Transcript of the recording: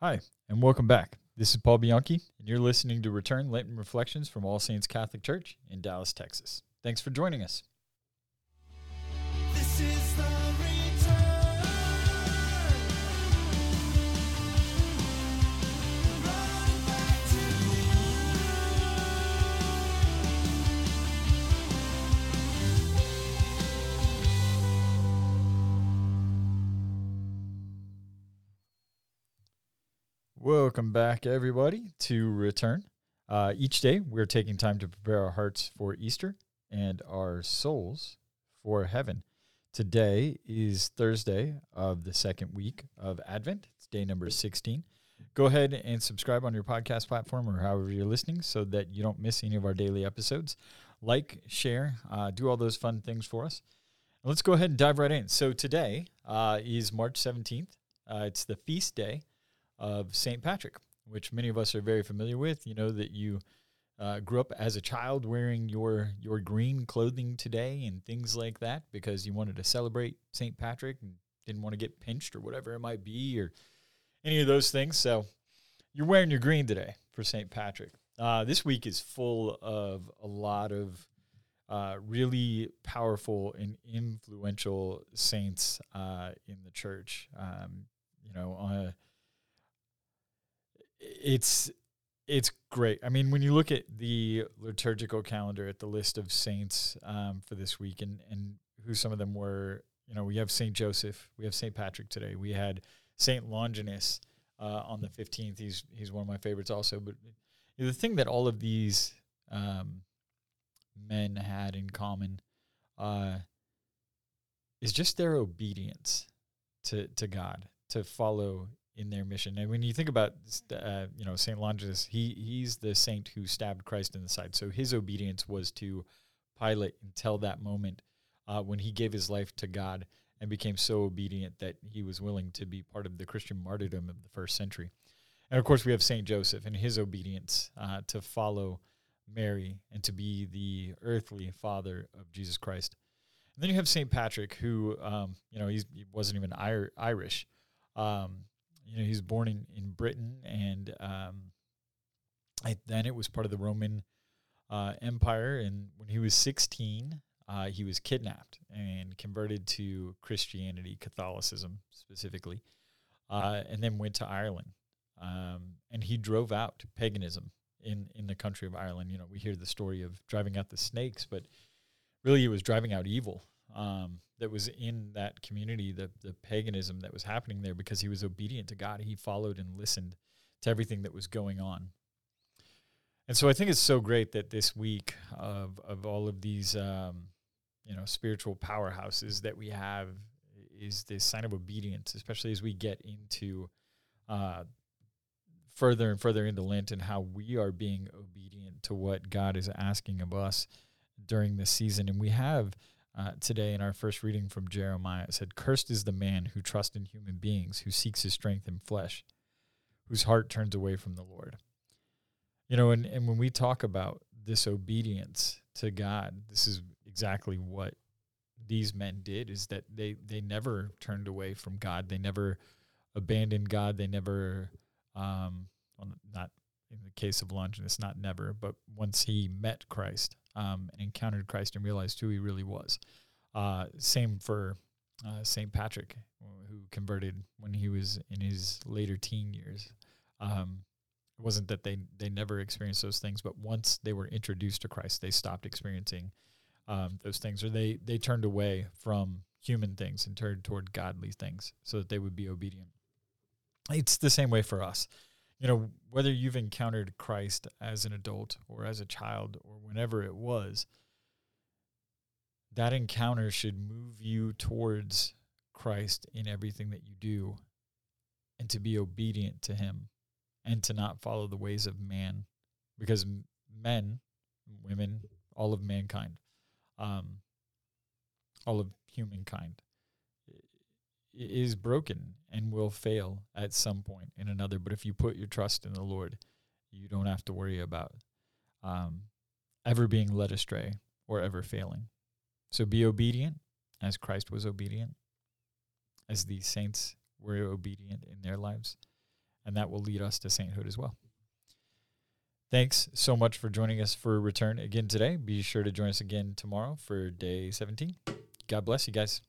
Hi, and welcome back. This is Paul Bianchi, and you're listening to Return Lenten Reflections from All Saints Catholic Church in Dallas, Texas. Thanks for joining us. Welcome back, everybody, to Return. Uh, each day, we're taking time to prepare our hearts for Easter and our souls for heaven. Today is Thursday of the second week of Advent. It's day number 16. Go ahead and subscribe on your podcast platform or however you're listening so that you don't miss any of our daily episodes. Like, share, uh, do all those fun things for us. Let's go ahead and dive right in. So, today uh, is March 17th. Uh, it's the feast day of St. Patrick, which many of us are very familiar with. You know that you uh, grew up as a child wearing your your green clothing today and things like that because you wanted to celebrate St. Patrick and didn't want to get pinched or whatever it might be or any of those things. So you're wearing your green today for St. Patrick. Uh, this week is full of a lot of uh, really powerful and influential saints uh, in the church. Um, you know, on a it's it's great. I mean, when you look at the liturgical calendar at the list of saints um, for this week and and who some of them were, you know, we have Saint Joseph, we have Saint Patrick today, we had Saint Longinus uh, on the fifteenth. He's he's one of my favorites also. But the thing that all of these um, men had in common uh, is just their obedience to to God, to follow in their mission. And when you think about, uh, you know, Saint Longinus, he he's the saint who stabbed Christ in the side. So his obedience was to Pilate until that moment uh, when he gave his life to God and became so obedient that he was willing to be part of the Christian martyrdom of the first century. And of course, we have Saint Joseph and his obedience uh, to follow Mary and to be the earthly father of Jesus Christ. And then you have Saint Patrick, who, um, you know, he wasn't even Ir- Irish. Um, you know, he was born in, in Britain, and um, then it was part of the Roman uh, Empire. And when he was 16, uh, he was kidnapped and converted to Christianity, Catholicism specifically, uh, and then went to Ireland. Um, and he drove out paganism in, in the country of Ireland. You know, we hear the story of driving out the snakes, but really it was driving out evil um, that was in that community, the the paganism that was happening there, because he was obedient to God. He followed and listened to everything that was going on. And so I think it's so great that this week of of all of these um, you know spiritual powerhouses that we have is this sign of obedience, especially as we get into uh, further and further into Lent and how we are being obedient to what God is asking of us during this season. And we have uh, today in our first reading from Jeremiah. It said, Cursed is the man who trusts in human beings, who seeks his strength in flesh, whose heart turns away from the Lord. You know, and, and when we talk about disobedience to God, this is exactly what these men did is that they, they never turned away from God. They never abandoned God. They never, um, well, not in the case of Longinus, not never, but once he met Christ, um, and encountered Christ and realized who he really was. Uh, same for uh, St. Patrick, who converted when he was in his later teen years. Um, it wasn't that they, they never experienced those things, but once they were introduced to Christ, they stopped experiencing um, those things, or they, they turned away from human things and turned toward godly things so that they would be obedient. It's the same way for us you know, whether you've encountered Christ as an adult or as a child or whenever it was, that encounter should move you towards Christ in everything that you do and to be obedient to him and to not follow the ways of man because men, women, all of mankind, um, all of humankind is broken and will fail at some point in another. But if you put your trust in the Lord, you don't have to worry about um, ever being led astray or ever failing. So be obedient as Christ was obedient, as these saints were obedient in their lives. and that will lead us to sainthood as well. Thanks so much for joining us for return again today. Be sure to join us again tomorrow for day 17. God bless you guys.